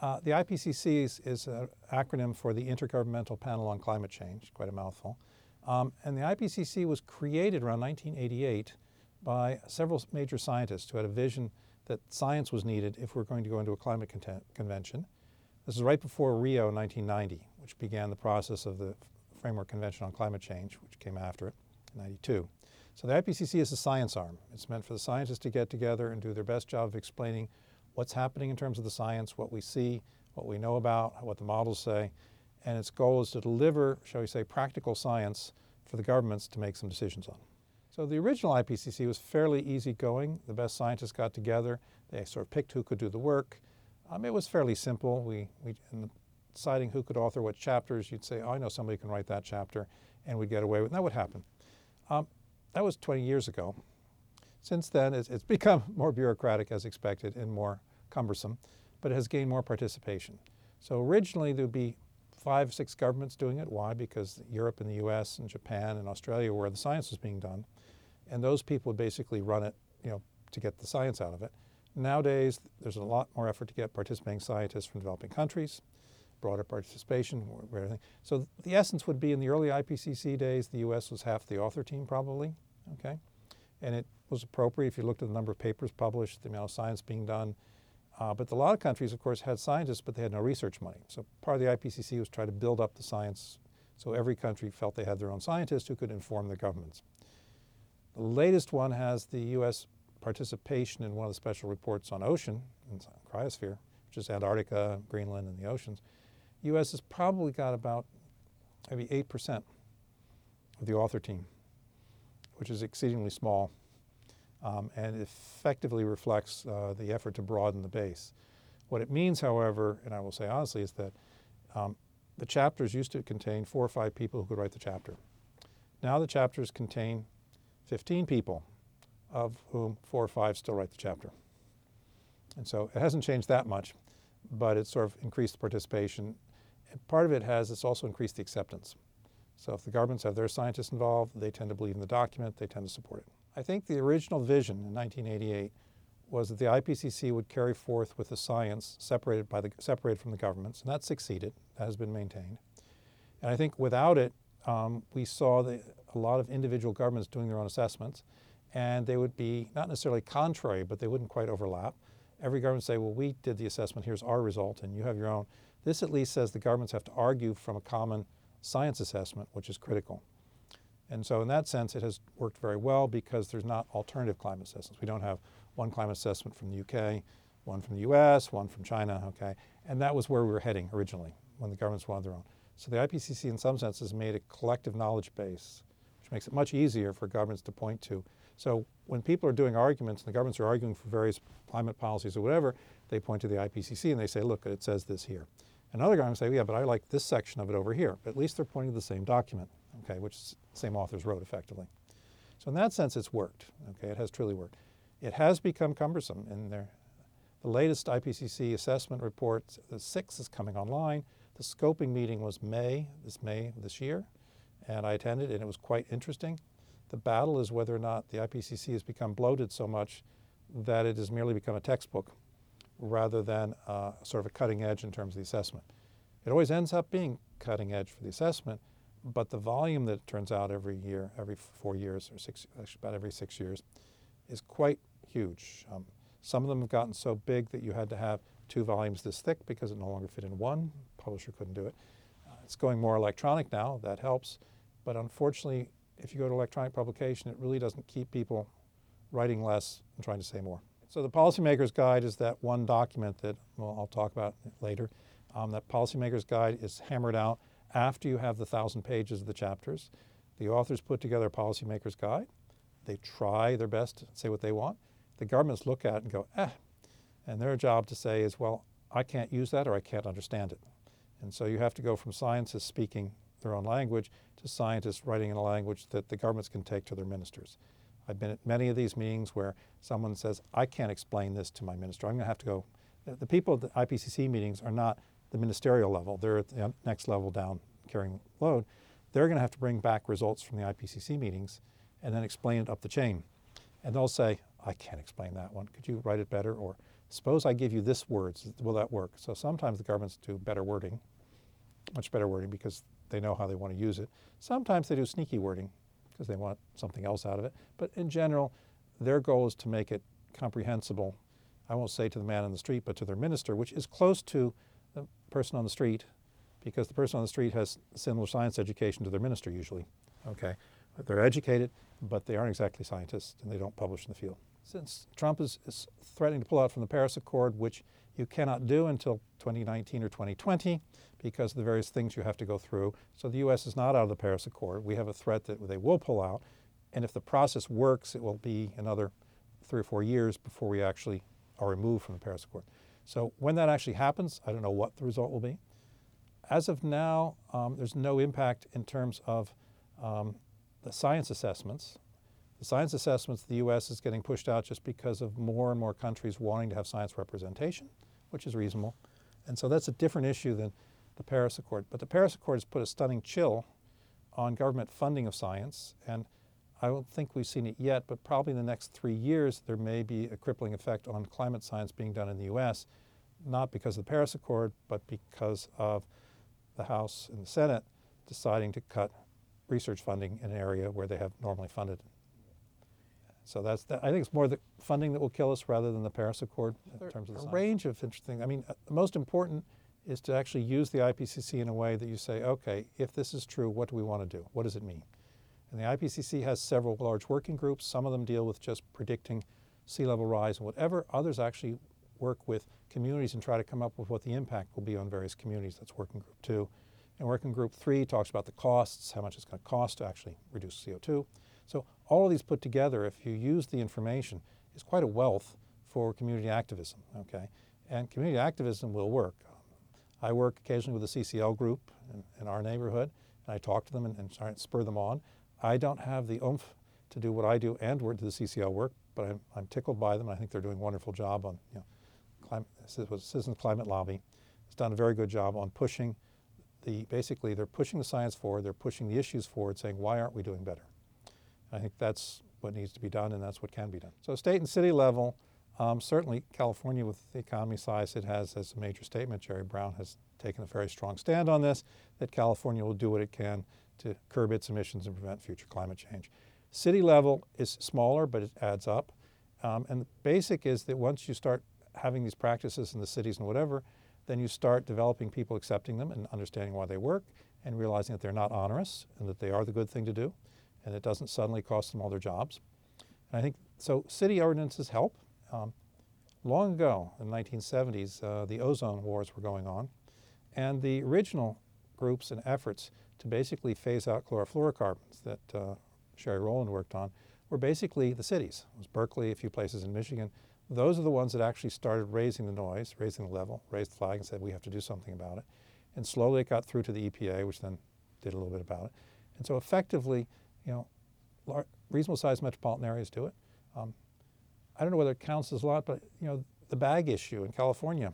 Uh, the IPCC is, is an acronym for the Intergovernmental Panel on Climate Change, quite a mouthful. Um, and the IPCC was created around 1988 by several major scientists who had a vision that science was needed if we're going to go into a climate convention. This is right before Rio 1990, which began the process of the Framework Convention on Climate Change, which came after it in 92. So the IPCC is a science arm. It's meant for the scientists to get together and do their best job of explaining what's happening in terms of the science, what we see, what we know about, what the models say, and its goal is to deliver, shall we say, practical science for the governments to make some decisions on. So the original IPCC was fairly easygoing. The best scientists got together. They sort of picked who could do the work. Um, it was fairly simple. We, we, in deciding who could author what chapters, you'd say, oh, I know somebody can write that chapter, and we'd get away with it. That would happen. Um, that was 20 years ago. Since then, it's, it's become more bureaucratic as expected and more cumbersome, but it has gained more participation. So originally there would be five, six governments doing it. Why? Because Europe and the US and Japan and Australia were where the science was being done. And those people would basically run it, you know, to get the science out of it. Nowadays, there's a lot more effort to get participating scientists from developing countries, broader participation. So the essence would be in the early IPCC days, the US was half the author team probably, okay? And it was appropriate if you looked at the number of papers published, the amount of science being done, uh, but a lot of countries, of course, had scientists, but they had no research money. So part of the IPCC was try to build up the science so every country felt they had their own scientists who could inform their governments. The latest one has the U.S. participation in one of the special reports on ocean, and cryosphere, which is Antarctica, Greenland, and the oceans. U.S. has probably got about maybe 8% of the author team, which is exceedingly small um, and effectively reflects uh, the effort to broaden the base. What it means, however, and I will say honestly, is that um, the chapters used to contain four or five people who could write the chapter. Now the chapters contain 15 people, of whom four or five still write the chapter. And so it hasn't changed that much, but it's sort of increased participation. And part of it has, it's also increased the acceptance. So if the governments have their scientists involved, they tend to believe in the document, they tend to support it. I think the original vision in 1988 was that the IPCC would carry forth with the science separated, by the, separated from the governments, and that succeeded. That has been maintained. And I think without it, um, we saw the, a lot of individual governments doing their own assessments, and they would be not necessarily contrary, but they wouldn't quite overlap. Every government would say, well, we did the assessment, here's our result, and you have your own. This at least says the governments have to argue from a common science assessment, which is critical. And so in that sense, it has worked very well because there's not alternative climate assessments. We don't have one climate assessment from the UK, one from the US, one from China, okay? And that was where we were heading originally when the governments wanted their own. So the IPCC in some senses made a collective knowledge base, which makes it much easier for governments to point to. So when people are doing arguments and the governments are arguing for various climate policies or whatever, they point to the IPCC and they say, look, it says this here. And other governments say, yeah, but I like this section of it over here. But at least they're pointing to the same document okay, which same authors wrote effectively. So in that sense, it's worked. Okay, it has truly worked. It has become cumbersome. In there, the latest IPCC assessment report, the sixth is coming online. The scoping meeting was May, this May this year, and I attended, and it was quite interesting. The battle is whether or not the IPCC has become bloated so much that it has merely become a textbook rather than uh, sort of a cutting edge in terms of the assessment. It always ends up being cutting edge for the assessment, but the volume that turns out every year, every four years or six, about every six years, is quite huge. Um, some of them have gotten so big that you had to have two volumes this thick because it no longer fit in one. Publisher couldn't do it. Uh, it's going more electronic now. That helps. But unfortunately, if you go to electronic publication, it really doesn't keep people writing less and trying to say more. So the Policymaker's Guide is that one document that well, I'll talk about later. Um, that Policymaker's Guide is hammered out after you have the thousand pages of the chapters, the authors put together a policymaker's guide. They try their best to say what they want. The governments look at it and go, eh. And their job to say is, well, I can't use that or I can't understand it. And so you have to go from scientists speaking their own language to scientists writing in a language that the governments can take to their ministers. I've been at many of these meetings where someone says, I can't explain this to my minister. I'm going to have to go. The people at the IPCC meetings are not the ministerial level, they're at the next level down carrying load, they're going to have to bring back results from the IPCC meetings and then explain it up the chain. And they'll say, I can't explain that one. Could you write it better? Or suppose I give you this words, will that work? So sometimes the governments do better wording, much better wording because they know how they want to use it. Sometimes they do sneaky wording because they want something else out of it. But in general, their goal is to make it comprehensible. I won't say to the man on the street, but to their minister, which is close to person on the street because the person on the street has similar science education to their minister usually. Okay, but they're educated, but they aren't exactly scientists and they don't publish in the field. Since Trump is, is threatening to pull out from the Paris Accord, which you cannot do until 2019 or 2020 because of the various things you have to go through. So the U.S. is not out of the Paris Accord. We have a threat that they will pull out. And if the process works, it will be another three or four years before we actually are removed from the Paris Accord. So when that actually happens, I don't know what the result will be. As of now, um, there's no impact in terms of um, the science assessments. The science assessments, the U.S. is getting pushed out just because of more and more countries wanting to have science representation, which is reasonable. And so that's a different issue than the Paris Accord. But the Paris Accord has put a stunning chill on government funding of science. And I don't think we've seen it yet, but probably in the next three years, there may be a crippling effect on climate science being done in the U.S., not because of the Paris Accord, but because of the House and the Senate deciding to cut research funding in an area where they have normally funded. So that's that, I think it's more the funding that will kill us rather than the Paris Accord in terms of the a science. range of interesting. I mean, uh, the most important is to actually use the IPCC in a way that you say, okay, if this is true, what do we want to do? What does it mean? And the IPCC has several large working groups. Some of them deal with just predicting sea level rise and whatever. Others actually work with communities and try to come up with what the impact will be on various communities. That's working group two. And working group three talks about the costs, how much it's going to cost to actually reduce CO2. So all of these put together, if you use the information, is quite a wealth for community activism, okay? And community activism will work. I work occasionally with the CCL group in, in our neighborhood, and I talk to them and, and try and spur them on. I don't have the oomph to do what I do and work to the CCL work, but I'm, I'm tickled by them. I think they're doing a wonderful job on, you know, climate, Citizens Climate Lobby has done a very good job on pushing the, basically they're pushing the science forward, they're pushing the issues forward, saying why aren't we doing better? I think that's what needs to be done and that's what can be done. So state and city level, um, certainly California with the economy size it has as a major statement, Jerry Brown has taken a very strong stand on this, that California will do what it can to curb its emissions and prevent future climate change. City level is smaller, but it adds up. Um, and the basic is that once you start having these practices in the cities and whatever, then you start developing people accepting them and understanding why they work and realizing that they're not onerous and that they are the good thing to do and it doesn't suddenly cost them all their jobs. And I think so. City ordinances help. Um, long ago, in the 1970s, uh, the ozone wars were going on, and the original groups and efforts to basically phase out chlorofluorocarbons that uh, Sherry Rowland worked on were basically the cities. It was Berkeley, a few places in Michigan. Those are the ones that actually started raising the noise, raising the level, raised the flag and said we have to do something about it. And slowly it got through to the EPA, which then did a little bit about it. And so effectively, you know, reasonable sized metropolitan areas do it. Um, I don't know whether it counts as a lot, but you know, the bag issue in California,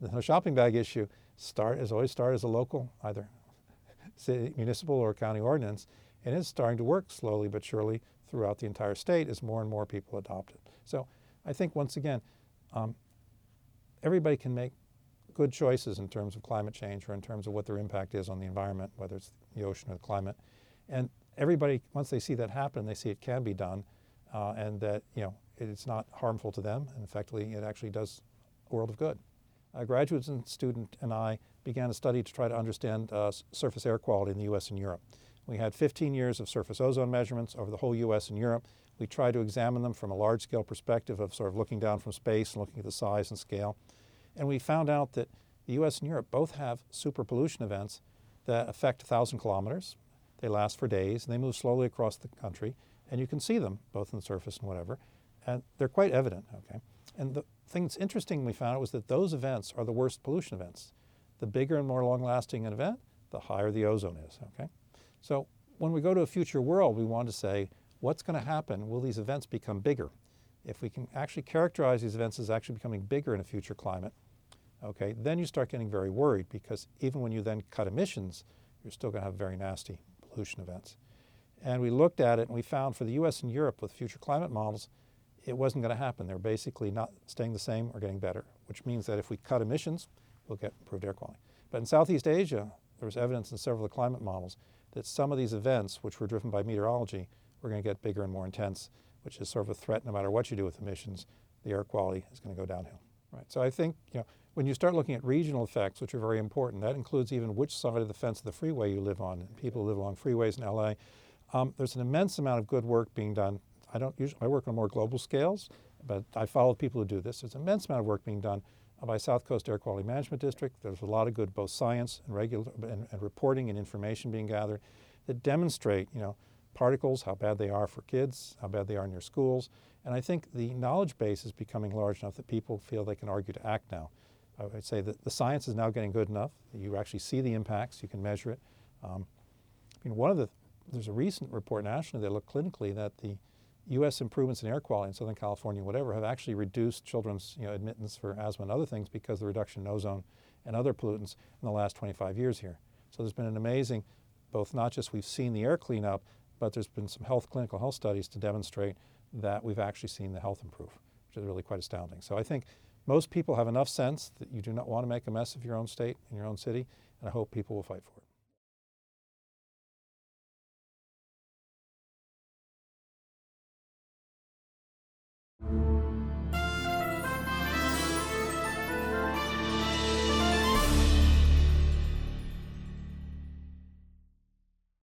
the shopping bag issue, start has always started as a local, either city, municipal or county ordinance, and it's starting to work slowly but surely throughout the entire state as more and more people adopt it. So I think once again, um, everybody can make good choices in terms of climate change or in terms of what their impact is on the environment, whether it's the ocean or the climate. And everybody, once they see that happen, they see it can be done uh, and that, you know, it's not harmful to them. And effectively, it actually does a world of good. A graduate student and I began a study to try to understand uh, surface air quality in the US and Europe. We had 15 years of surface ozone measurements over the whole US and Europe. We tried to examine them from a large scale perspective of sort of looking down from space and looking at the size and scale. And we found out that the US and Europe both have super pollution events that affect 1,000 kilometers. They last for days and they move slowly across the country. And you can see them both on the surface and whatever. And they're quite evident, okay? And the thing that's interesting we found was that those events are the worst pollution events. The bigger and more long lasting an event, the higher the ozone is, okay? So when we go to a future world, we want to say, what's going to happen? Will these events become bigger? If we can actually characterize these events as actually becoming bigger in a future climate, okay, then you start getting very worried because even when you then cut emissions, you're still going to have very nasty pollution events. And we looked at it and we found for the US and Europe with future climate models, it wasn't going to happen. They're basically not staying the same or getting better, which means that if we cut emissions, we'll get improved air quality. But in Southeast Asia, there was evidence in several of the climate models that some of these events, which were driven by meteorology, were going to get bigger and more intense, which is sort of a threat no matter what you do with emissions, the air quality is going to go downhill. Right. So I think you know, when you start looking at regional effects, which are very important, that includes even which side of the fence of the freeway you live on. People who live along freeways in LA, um, there's an immense amount of good work being done. I don't usually I work on more global scales, but I follow people who do this. There's an immense amount of work being done by South Coast Air Quality Management District. There's a lot of good both science and regular and, and reporting and information being gathered that demonstrate, you know, particles, how bad they are for kids, how bad they are in your schools. And I think the knowledge base is becoming large enough that people feel they can argue to act now. I would say that the science is now getting good enough that you actually see the impacts, you can measure it. Um, I mean, one of the, there's a recent report nationally that looked clinically that the U.S. improvements in air quality in Southern California, whatever, have actually reduced children's you know, admittance for asthma and other things because of the reduction in ozone and other pollutants in the last 25 years here. So there's been an amazing, both not just we've seen the air clean up, but there's been some health, clinical health studies to demonstrate that we've actually seen the health improve, which is really quite astounding. So I think most people have enough sense that you do not want to make a mess of your own state and your own city, and I hope people will fight for it.